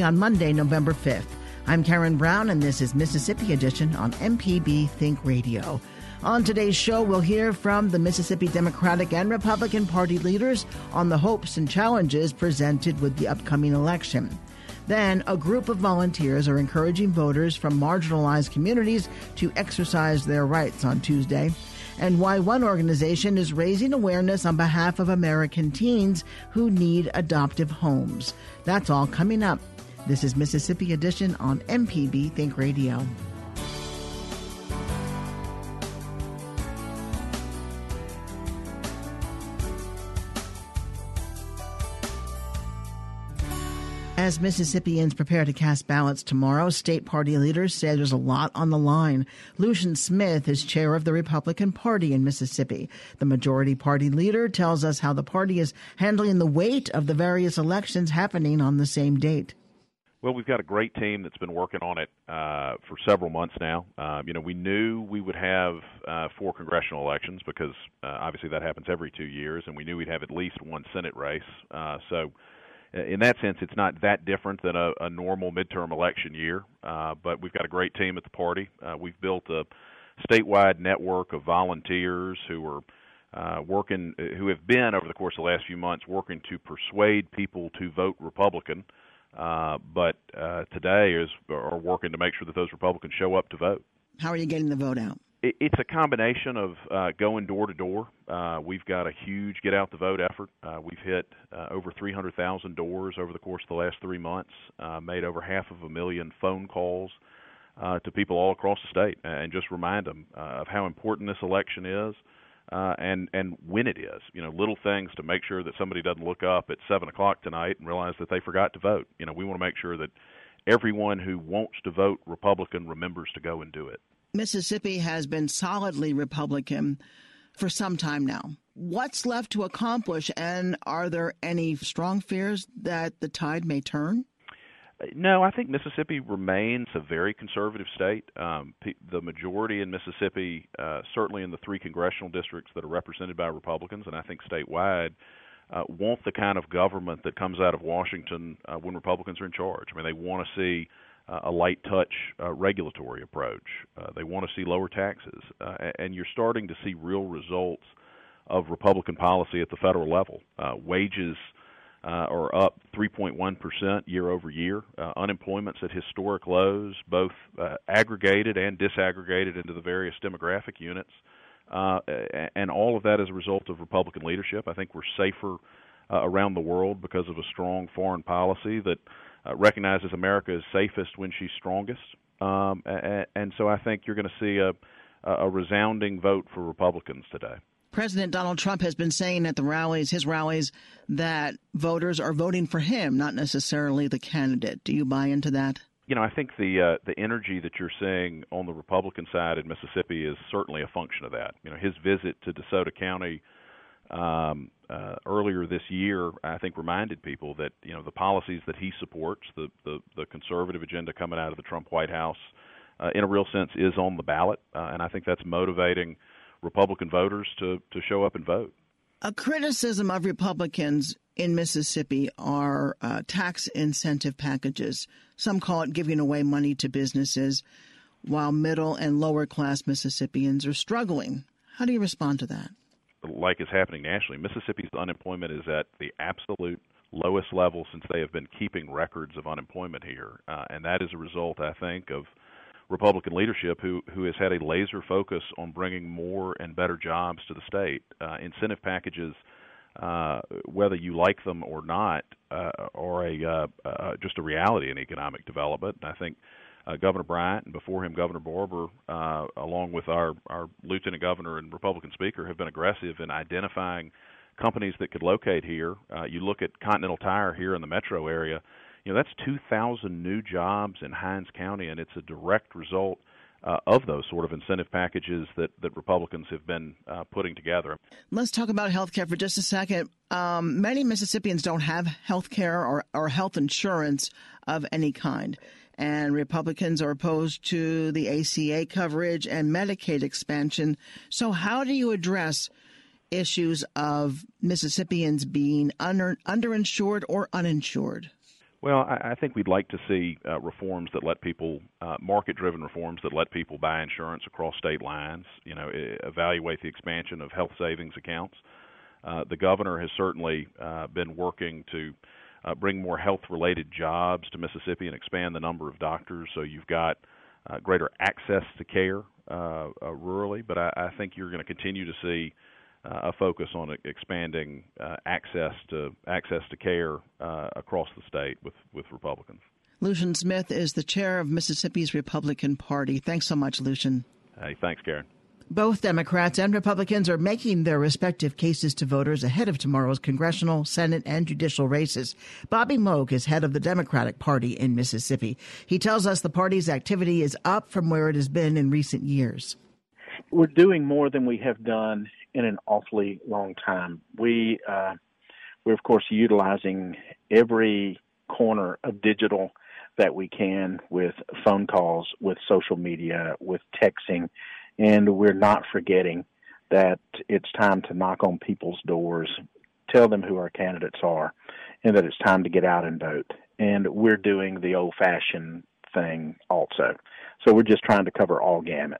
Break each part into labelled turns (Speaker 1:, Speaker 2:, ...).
Speaker 1: on Monday, November 5th. I'm Karen Brown, and this is Mississippi Edition on MPB Think Radio. On today's show, we'll hear from the Mississippi Democratic and Republican Party leaders on the hopes and challenges presented with the upcoming election. Then, a group of volunteers are encouraging voters from marginalized communities to exercise their rights on Tuesday, and why one organization is raising awareness on behalf of American teens who need adoptive homes. That's all coming up. This is Mississippi Edition on MPB Think Radio. As Mississippians prepare to cast ballots tomorrow, state party leaders say there's a lot on the line. Lucian Smith is chair of the Republican Party in Mississippi. The majority party leader tells us how the party is handling the weight of the various elections happening on the same date.
Speaker 2: Well, we've got a great team that's been working on it uh, for several months now. Uh, you know, we knew we would have uh, four congressional elections because uh, obviously that happens every two years, and we knew we'd have at least one Senate race. Uh, so, uh, in that sense, it's not that different than a, a normal midterm election year. But we've got a great team at the party. We've built a statewide network of volunteers who are uh, working, who have been over the course of the last few months working to persuade people to vote Republican. Uh, but uh, today is are working to make sure that those Republicans show up to vote.
Speaker 1: How are you getting the vote out?
Speaker 2: It, it's a combination of uh, going door to door. Uh, we've got a huge get out the vote effort. Uh, we've hit uh, over 300,000 doors over the course of the last three months. Uh, made over half of a million phone calls uh, to people all across the state, and just remind them uh, of how important this election is uh, and and when it is. You know, little things to make sure that somebody doesn't look up at seven o'clock tonight and realize that they forgot to vote. You know, we want to make sure that everyone who wants to vote Republican remembers to go and do it.
Speaker 1: Mississippi has been solidly Republican for some time now. What's left to accomplish, and are there any strong fears that the tide may turn?
Speaker 2: No, I think Mississippi remains a very conservative state. Um, the majority in Mississippi, uh, certainly in the three congressional districts that are represented by Republicans, and I think statewide, uh, want the kind of government that comes out of Washington uh, when Republicans are in charge. I mean, they want to see uh, a light touch uh, regulatory approach. Uh, they want to see lower taxes, uh, and you're starting to see real results of Republican policy at the federal level. Uh, wages uh, are up 3.1% year over year. Uh, unemployment's at historic lows, both uh, aggregated and disaggregated into the various demographic units. Uh, and all of that as a result of Republican leadership. I think we're safer uh, around the world because of a strong foreign policy that uh, recognizes America is safest when she's strongest. Um, and, and so I think you're going to see a, a resounding vote for Republicans today.
Speaker 1: President Donald Trump has been saying at the rallies, his rallies, that voters are voting for him, not necessarily the candidate. Do you buy into that?
Speaker 2: You know, I think the uh, the energy that you're seeing on the Republican side in Mississippi is certainly a function of that. You know, his visit to DeSoto County um, uh, earlier this year, I think, reminded people that you know the policies that he supports, the the, the conservative agenda coming out of the Trump White House, uh, in a real sense, is on the ballot, uh, and I think that's motivating Republican voters to to show up and vote.
Speaker 1: A criticism of Republicans in Mississippi are uh, tax incentive packages. Some call it giving away money to businesses, while middle and lower class Mississippians are struggling. How do you respond to that?
Speaker 2: Like is happening nationally, Mississippi's unemployment is at the absolute lowest level since they have been keeping records of unemployment here, uh, and that is a result, I think, of Republican leadership who who has had a laser focus on bringing more and better jobs to the state. Uh, incentive packages, uh, whether you like them or not, uh, are a uh, uh, just a reality in economic development. And I think uh, Governor Bryant and before him Governor Barbour, uh, along with our our Lieutenant Governor and Republican Speaker, have been aggressive in identifying companies that could locate here. Uh, you look at Continental Tire here in the metro area. You know that's 2,000 new jobs in Hinds County, and it's a direct result uh, of those sort of incentive packages that, that Republicans have been uh, putting together.
Speaker 1: Let's talk about health care for just a second. Um, many Mississippians don't have health care or, or health insurance of any kind. And Republicans are opposed to the ACA coverage and Medicaid expansion. So, how do you address issues of Mississippians being under, underinsured or uninsured?
Speaker 2: Well, I, I think we'd like to see uh, reforms that let people, uh, market-driven reforms that let people buy insurance across state lines. You know, evaluate the expansion of health savings accounts. Uh, the governor has certainly uh, been working to uh, bring more health-related jobs to Mississippi and expand the number of doctors. So you've got uh, greater access to care uh, uh, rurally. But I, I think you're going to continue to see a focus on expanding uh, access to access to care uh, across the state with with Republicans.
Speaker 1: Lucian Smith is the chair of Mississippi's Republican Party. Thanks so much, Lucian.
Speaker 2: Hey, thanks, Karen.
Speaker 1: Both Democrats and Republicans are making their respective cases to voters ahead of tomorrow's congressional, Senate, and judicial races. Bobby Moak is head of the Democratic Party in Mississippi. He tells us the party's activity is up from where it has been in recent years.
Speaker 3: We're doing more than we have done in an awfully long time. We uh, we're of course utilizing every corner of digital that we can with phone calls, with social media, with texting, and we're not forgetting that it's time to knock on people's doors, tell them who our candidates are, and that it's time to get out and vote. And we're doing the old fashioned thing also. So we're just trying to cover all gamuts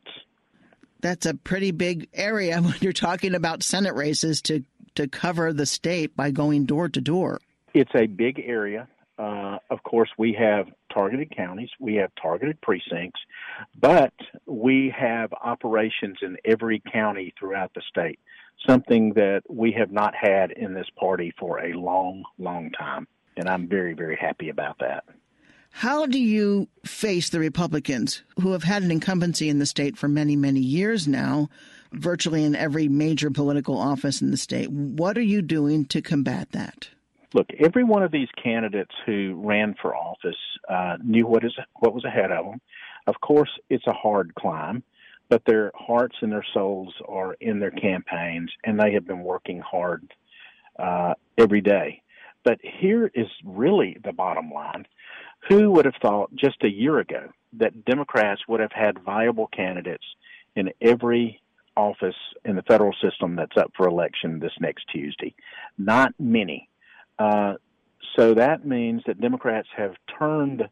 Speaker 1: that's a pretty big area when you're talking about Senate races to to cover the state by going door to door.
Speaker 3: It's a big area. Uh, of course, we have targeted counties, we have targeted precincts, but we have operations in every county throughout the state, something that we have not had in this party for a long, long time. And I'm very, very happy about that.
Speaker 1: How do you face the Republicans who have had an incumbency in the state for many, many years now, virtually in every major political office in the state? What are you doing to combat that?
Speaker 3: Look, every one of these candidates who ran for office uh, knew what is what was ahead of them. Of course, it's a hard climb, but their hearts and their souls are in their campaigns, and they have been working hard uh, every day. But here is really the bottom line. Who would have thought just a year ago that Democrats would have had viable candidates in every office in the federal system that's up for election this next Tuesday? Not many. Uh, so that means that Democrats have turned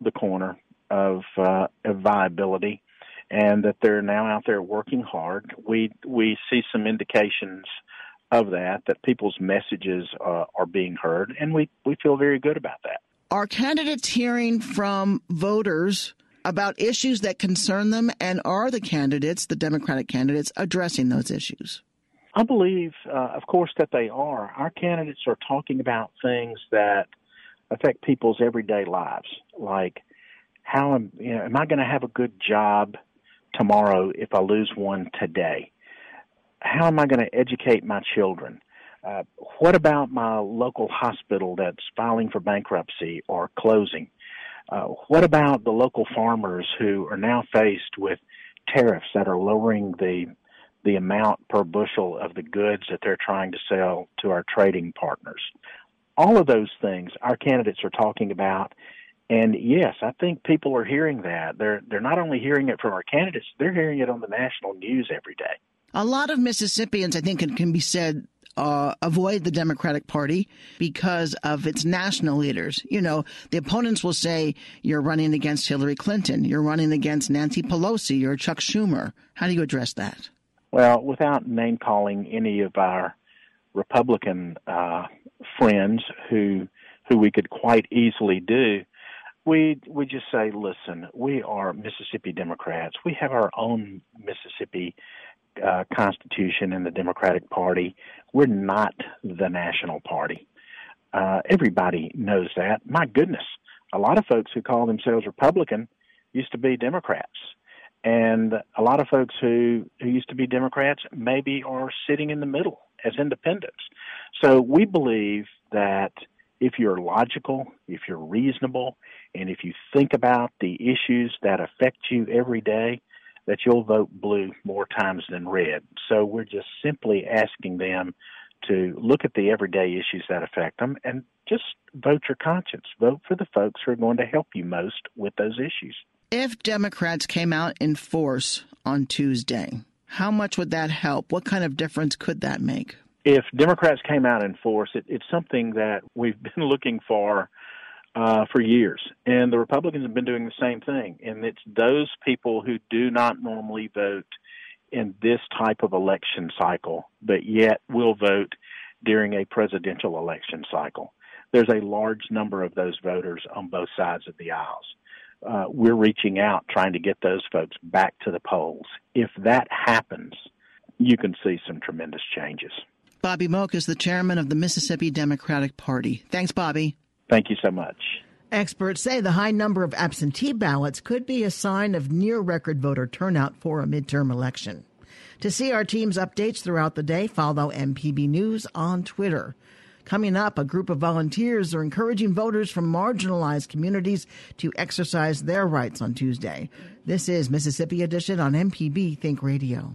Speaker 3: the corner of, uh, of viability and that they're now out there working hard. We we see some indications of that that people's messages uh, are being heard, and we we feel very good about that.
Speaker 1: Are candidates hearing from voters about issues that concern them, and are the candidates, the Democratic candidates, addressing those issues?
Speaker 3: I believe, uh, of course, that they are. Our candidates are talking about things that affect people's everyday lives, like how am, you know, am I going to have a good job tomorrow if I lose one today? How am I going to educate my children? Uh, what about my local hospital that's filing for bankruptcy or closing? Uh, what about the local farmers who are now faced with tariffs that are lowering the the amount per bushel of the goods that they're trying to sell to our trading partners? All of those things our candidates are talking about, and yes, I think people are hearing that. They're they're not only hearing it from our candidates, they're hearing it on the national news every day.
Speaker 1: A lot of Mississippians, I think it can be said, uh, avoid the Democratic Party because of its national leaders. You know, the opponents will say you're running against Hillary Clinton, you're running against Nancy Pelosi or Chuck Schumer. How do you address that?
Speaker 3: Well, without name calling any of our Republican uh, friends who who we could quite easily do, we we just say, listen, we are Mississippi Democrats. We have our own Mississippi uh, Constitution and the Democratic Party. We're not the national party. Uh, everybody knows that. My goodness, a lot of folks who call themselves Republican used to be Democrats, and a lot of folks who who used to be Democrats maybe are sitting in the middle as independents. So we believe that if you're logical, if you're reasonable, and if you think about the issues that affect you every day, that you'll vote blue more times than red. So we're just simply asking them to look at the everyday issues that affect them and just vote your conscience. Vote for the folks who are going to help you most with those issues.
Speaker 1: If Democrats came out in force on Tuesday, how much would that help? What kind of difference could that make?
Speaker 3: If Democrats came out in force, it, it's something that we've been looking for uh, for years, and the Republicans have been doing the same thing. And it's those people who do not normally vote in this type of election cycle, but yet will vote during a presidential election cycle. There's a large number of those voters on both sides of the aisles. Uh, we're reaching out trying to get those folks back to the polls. If that happens, you can see some tremendous changes.
Speaker 1: Bobby Moak is the chairman of the Mississippi Democratic Party. Thanks, Bobby.
Speaker 3: Thank you so much.
Speaker 1: Experts say the high number of absentee ballots could be a sign of near record voter turnout for a midterm election. To see our team's updates throughout the day, follow MPB News on Twitter. Coming up, a group of volunteers are encouraging voters from marginalized communities to exercise their rights on Tuesday. This is Mississippi Edition on MPB Think Radio.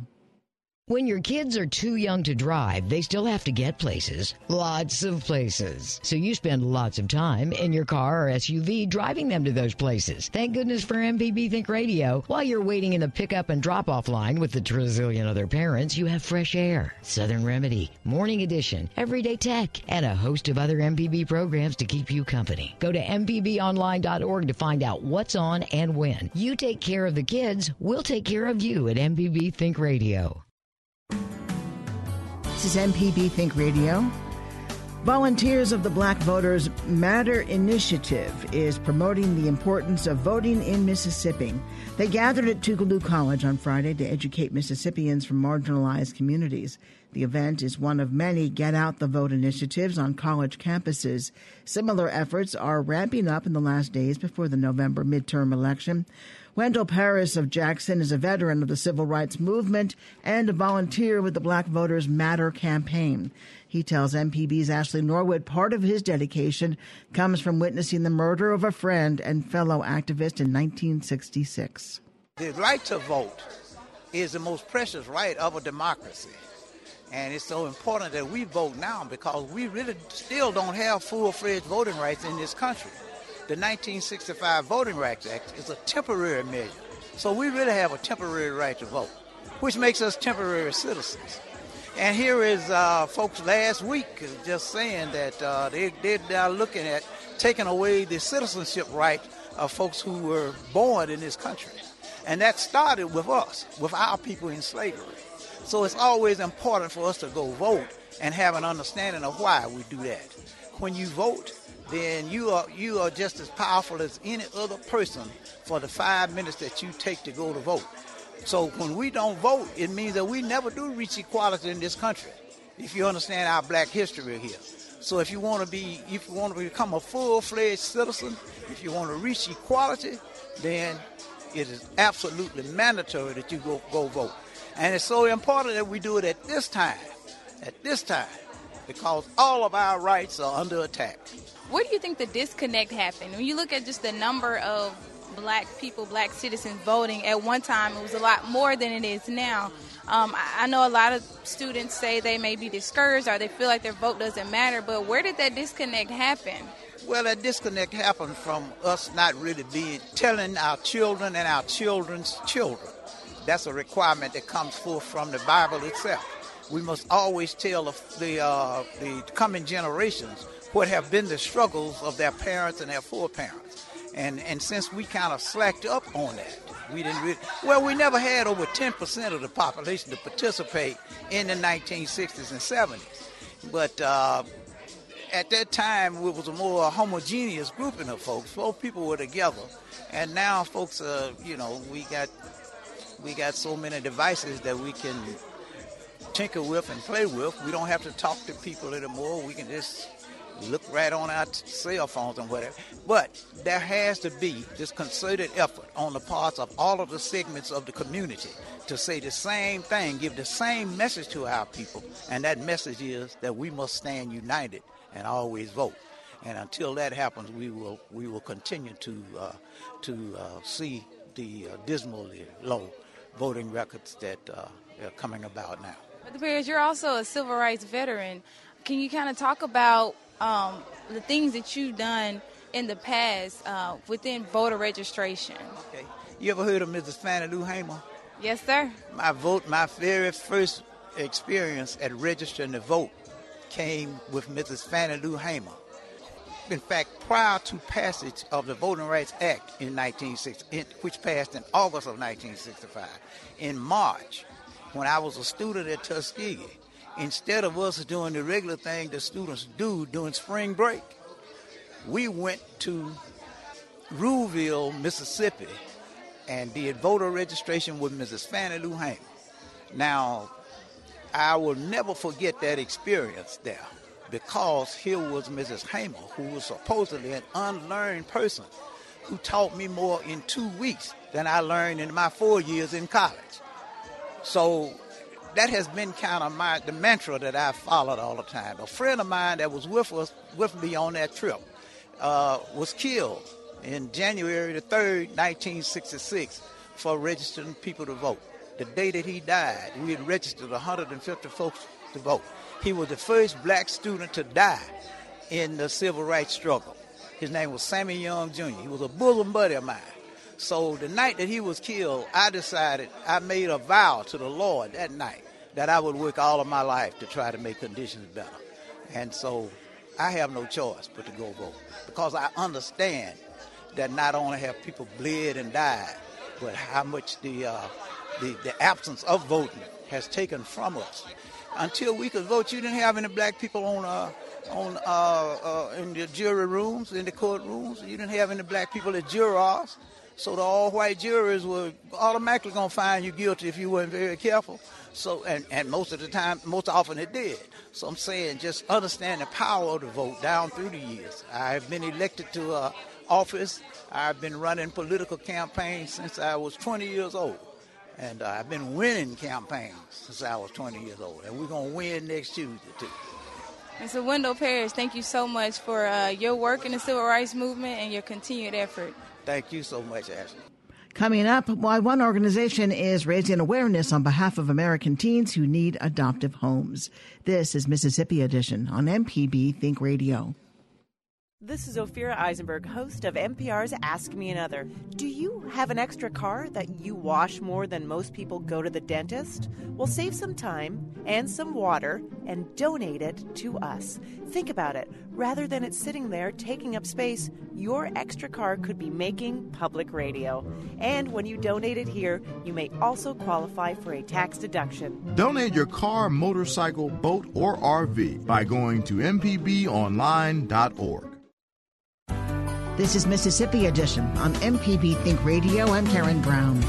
Speaker 4: When your kids are too young to drive, they still have to get places. Lots of places. So you spend lots of time in your car or SUV driving them to those places. Thank goodness for MPB Think Radio. While you're waiting in the pickup and drop off line with the trizillion other parents, you have fresh air, Southern Remedy, Morning Edition, Everyday Tech, and a host of other MPB programs to keep you company. Go to MPBOnline.org to find out what's on and when. You take care of the kids, we'll take care of you at MPB Think Radio.
Speaker 1: This is MPB Think Radio. Volunteers of the Black Voters Matter Initiative is promoting the importance of voting in Mississippi. They gathered at Tougaloo College on Friday to educate Mississippians from marginalized communities. The event is one of many Get Out the Vote initiatives on college campuses. Similar efforts are ramping up in the last days before the November midterm election. Wendell Paris of Jackson is a veteran of the civil rights movement and a volunteer with the Black Voters Matter campaign. He tells MPB's Ashley Norwood part of his dedication comes from witnessing the murder of a friend and fellow activist in 1966.
Speaker 5: The right to vote is the most precious right of a democracy. And it's so important that we vote now because we really still don't have full fledged voting rights in this country the 1965 Voting Rights Act is a temporary measure. So we really have a temporary right to vote, which makes us temporary citizens. And here is uh, folks last week just saying that uh, they, they, are looking at taking away the citizenship right of folks who were born in this country. And that started with us, with our people in slavery. So it's always important for us to go vote and have an understanding of why we do that. When you vote, then you are you are just as powerful as any other person for the five minutes that you take to go to vote. So when we don't vote, it means that we never do reach equality in this country. If you understand our black history here. So if you want to be if you want to become a full-fledged citizen, if you want to reach equality, then it is absolutely mandatory that you go go vote. And it's so important that we do it at this time. At this time because all of our rights are under attack.
Speaker 6: Where do you think the disconnect happened? When you look at just the number of black people, black citizens voting, at one time it was a lot more than it is now. Um, I know a lot of students say they may be discouraged or they feel like their vote doesn't matter, but where did that disconnect happen?
Speaker 5: Well, that disconnect happened from us not really being telling our children and our children's children. That's a requirement that comes forth from the Bible itself we must always tell the, uh, the coming generations what have been the struggles of their parents and their foreparents. And, and since we kind of slacked up on that, we didn't really, well, we never had over 10% of the population to participate in the 1960s and 70s. But uh, at that time, it was a more homogeneous grouping of folks. Both people were together. And now folks, you know, we got we got so many devices that we can tinker with and play with. We don't have to talk to people anymore. We can just look right on our cell phones and whatever. But there has to be this concerted effort on the parts of all of the segments of the community to say the same thing, give the same message to our people, and that message is that we must stand united and always vote. And until that happens, we will we will continue to uh, to uh, see the uh, dismally low voting records that uh, are coming about now.
Speaker 6: Mr. Paris, you're also a civil rights veteran. Can you kind of talk about um, the things that you've done in the past uh, within voter registration?
Speaker 5: Okay. You ever heard of Mrs. Fannie Lou Hamer?
Speaker 6: Yes, sir.
Speaker 5: My vote, my very first experience at registering to vote came with Mrs. Fannie Lou Hamer. In fact, prior to passage of the Voting Rights Act in 1960, which passed in August of 1965, in March, when I was a student at Tuskegee, instead of us doing the regular thing that students do during spring break, we went to Ruleville, Mississippi, and did voter registration with Mrs. Fannie Lou Hamer. Now, I will never forget that experience there because here was Mrs. Hamer, who was supposedly an unlearned person, who taught me more in two weeks than I learned in my four years in college. So that has been kind of my the mantra that I followed all the time. A friend of mine that was with us with me on that trip uh, was killed in January the third, 1966, for registering people to vote. The day that he died, we had registered 150 folks to vote. He was the first black student to die in the civil rights struggle. His name was Sammy Young Jr. He was a bosom buddy of mine. So the night that he was killed, I decided, I made a vow to the Lord that night that I would work all of my life to try to make conditions better. And so I have no choice but to go vote because I understand that not only have people bled and died, but how much the, uh, the, the absence of voting has taken from us. Until we could vote, you didn't have any black people on uh, on uh, uh, in the jury rooms, in the courtrooms. You didn't have any black people as jurors. So the all-white jurors were automatically going to find you guilty if you weren't very careful. So, and, and most of the time, most often it did. So I'm saying just understand the power of the vote down through the years. I've been elected to uh, office. I've been running political campaigns since I was 20 years old. And uh, I've been winning campaigns since I was 20 years old. And we're going to win next Tuesday, too.
Speaker 6: And so, Wendell Paris, thank you so much for uh, your work in the civil rights movement and your continued effort.
Speaker 5: Thank you so much, Ashley.
Speaker 1: Coming up, why one organization is raising awareness on behalf of American teens who need adoptive homes. This is Mississippi Edition on MPB Think Radio.
Speaker 7: This is Ophira Eisenberg, host of NPR's Ask Me Another. Do you have an extra car that you wash more than most people go to the dentist? Well, save some time and some water and donate it to us. Think about it. Rather than it sitting there taking up space, your extra car could be making public radio. And when you donate it here, you may also qualify for a tax deduction.
Speaker 8: Donate your car, motorcycle, boat, or RV by going to mpbonline.org.
Speaker 1: This is Mississippi Edition on MPB Think Radio. I'm Karen Brown.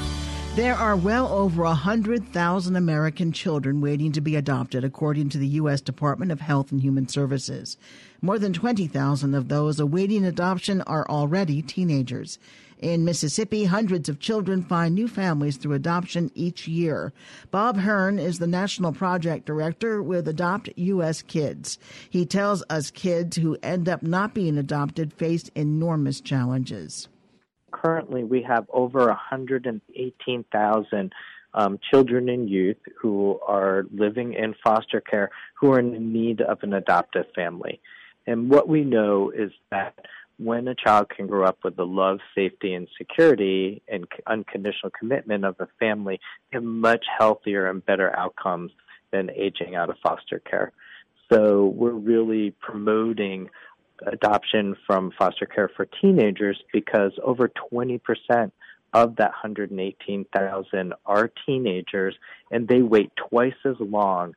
Speaker 1: There are well over 100,000 American children waiting to be adopted, according to the U.S. Department of Health and Human Services. More than 20,000 of those awaiting adoption are already teenagers. In Mississippi, hundreds of children find new families through adoption each year. Bob Hearn is the National Project Director with Adopt U.S. Kids. He tells us kids who end up not being adopted face enormous challenges.
Speaker 9: Currently, we have over 118,000 um, children and youth who are living in foster care who are in need of an adoptive family. And what we know is that when a child can grow up with the love, safety, and security and unconditional commitment of a family, they have much healthier and better outcomes than aging out of foster care. So we're really promoting adoption from foster care for teenagers because over 20% of that 118,000 are teenagers and they wait twice as long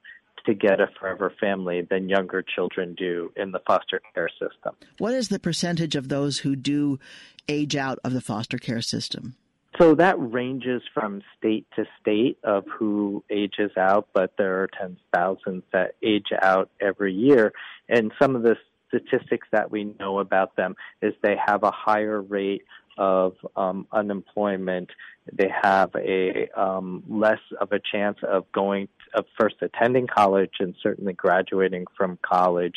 Speaker 9: to get a forever family than younger children do in the foster care system.
Speaker 1: What is the percentage of those who do age out of the foster care system?
Speaker 9: So that ranges from state to state of who ages out, but there are tens of thousands that age out every year. And some of the statistics that we know about them is they have a higher rate of um, unemployment. They have a um, less of a chance of going of first attending college and certainly graduating from college,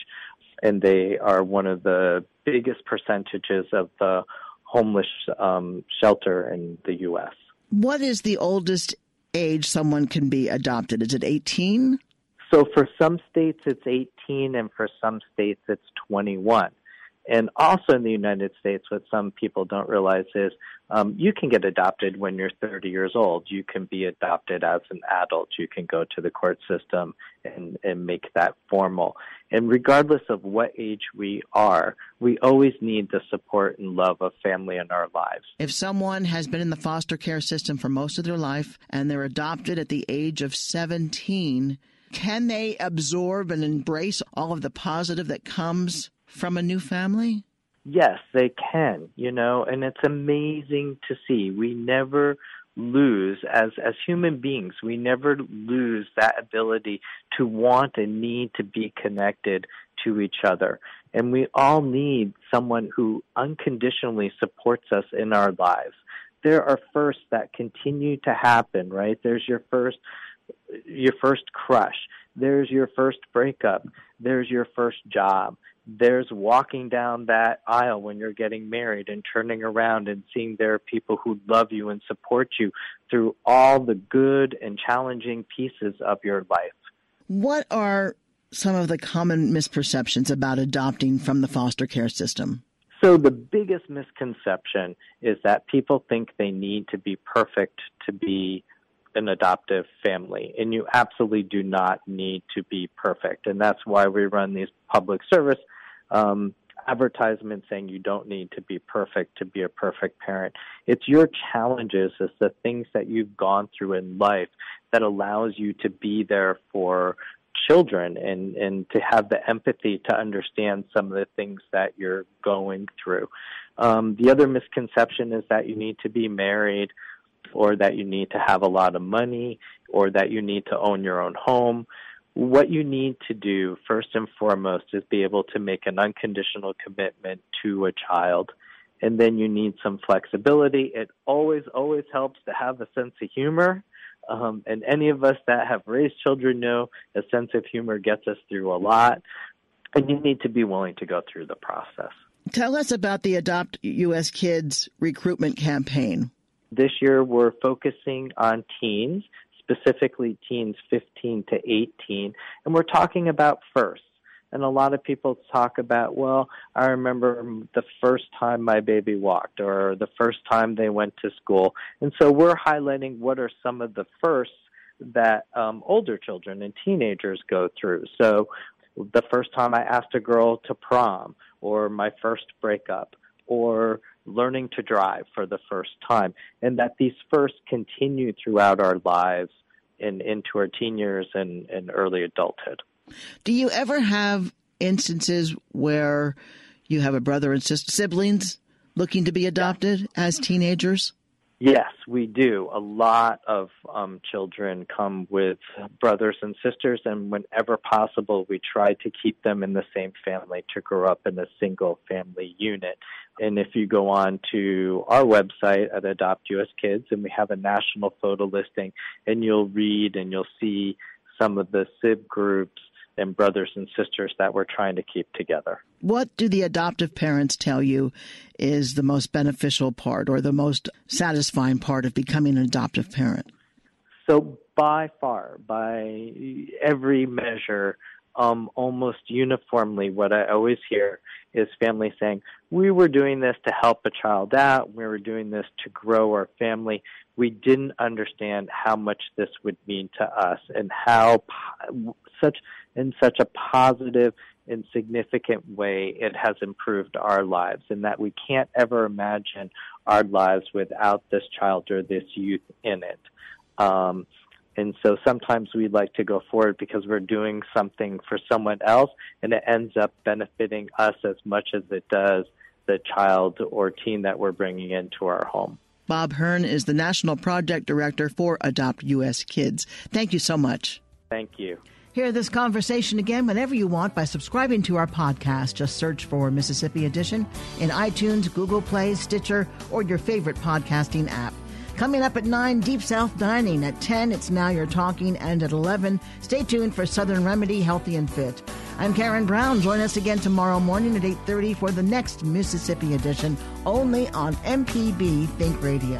Speaker 9: and they are one of the biggest percentages of the homeless um, shelter in the U.S.
Speaker 1: What is the oldest age someone can be adopted? Is it 18?
Speaker 9: So for some states it's 18 and for some states it's 21. And also in the United States, what some people don't realize is um, you can get adopted when you're 30 years old. You can be adopted as an adult. You can go to the court system and, and make that formal. And regardless of what age we are, we always need the support and love of family in our lives.
Speaker 1: If someone has been in the foster care system for most of their life and they're adopted at the age of 17, can they absorb and embrace all of the positive that comes from a new family?
Speaker 9: Yes, they can, you know, and it's amazing to see. We never lose as as human beings we never lose that ability to want and need to be connected to each other. And we all need someone who unconditionally supports us in our lives. There are firsts that continue to happen right? There's your first your first crush. There's your first breakup. There's your first job there's walking down that aisle when you're getting married and turning around and seeing there are people who love you and support you through all the good and challenging pieces of your life.
Speaker 1: What are some of the common misperceptions about adopting from the foster care system?
Speaker 9: So, the biggest misconception is that people think they need to be perfect to be an adoptive family. And you absolutely do not need to be perfect. And that's why we run these public service um, advertisements saying you don't need to be perfect to be a perfect parent. It's your challenges, it's the things that you've gone through in life that allows you to be there for children and, and to have the empathy to understand some of the things that you're going through. Um, the other misconception is that you need to be married or that you need to have a lot of money or that you need to own your own home. What you need to do first and foremost is be able to make an unconditional commitment to a child. And then you need some flexibility. It always, always helps to have a sense of humor. Um, and any of us that have raised children know a sense of humor gets us through a lot. And you need to be willing to go through the process.
Speaker 1: Tell us about the Adopt U.S. Kids recruitment campaign.
Speaker 9: This year, we're focusing on teens, specifically teens 15 to 18, and we're talking about first. And a lot of people talk about, well, I remember the first time my baby walked or the first time they went to school. And so we're highlighting what are some of the firsts that um, older children and teenagers go through. So the first time I asked a girl to prom or my first breakup or learning to drive for the first time, and that these first continue throughout our lives and into our teen years and, and early adulthood.
Speaker 1: Do you ever have instances where you have a brother and sister siblings looking to be adopted as teenagers?
Speaker 9: Yes, we do. A lot of um, children come with brothers and sisters, and whenever possible, we try to keep them in the same family to grow up in a single family unit. And if you go on to our website at Adopt US Kids, and we have a national photo listing, and you'll read and you'll see some of the SIB groups and brothers and sisters that we're trying to keep together.
Speaker 1: What do the adoptive parents tell you is the most beneficial part or the most satisfying part of becoming an adoptive parent?
Speaker 9: So, by far, by every measure, um, almost uniformly, what I always hear is families saying, We were doing this to help a child out, we were doing this to grow our family. We didn't understand how much this would mean to us and how such in such a positive and significant way it has improved our lives and that we can't ever imagine our lives without this child or this youth in it. Um, and so sometimes we like to go forward because we're doing something for someone else and it ends up benefiting us as much as it does the child or teen that we're bringing into our home.
Speaker 1: Bob Hearn is the National Project Director for Adopt U.S. Kids. Thank you so much.
Speaker 9: Thank you.
Speaker 1: Hear this conversation again whenever you want by subscribing to our podcast. Just search for Mississippi Edition in iTunes, Google Play, Stitcher, or your favorite podcasting app. Coming up at 9, Deep South Dining. At 10, it's Now You're Talking. And at 11, stay tuned for Southern Remedy, Healthy and Fit. I'm Karen Brown. Join us again tomorrow morning at 8.30 for the next Mississippi edition, only on MPB Think Radio.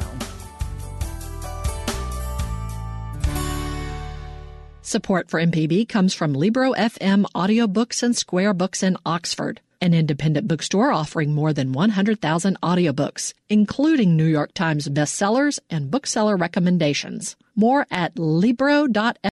Speaker 10: Support for MPB comes from Libro FM Audiobooks and Square Books in Oxford, an independent bookstore offering more than 100,000 audiobooks, including New York Times bestsellers and bookseller recommendations. More at Libro.fm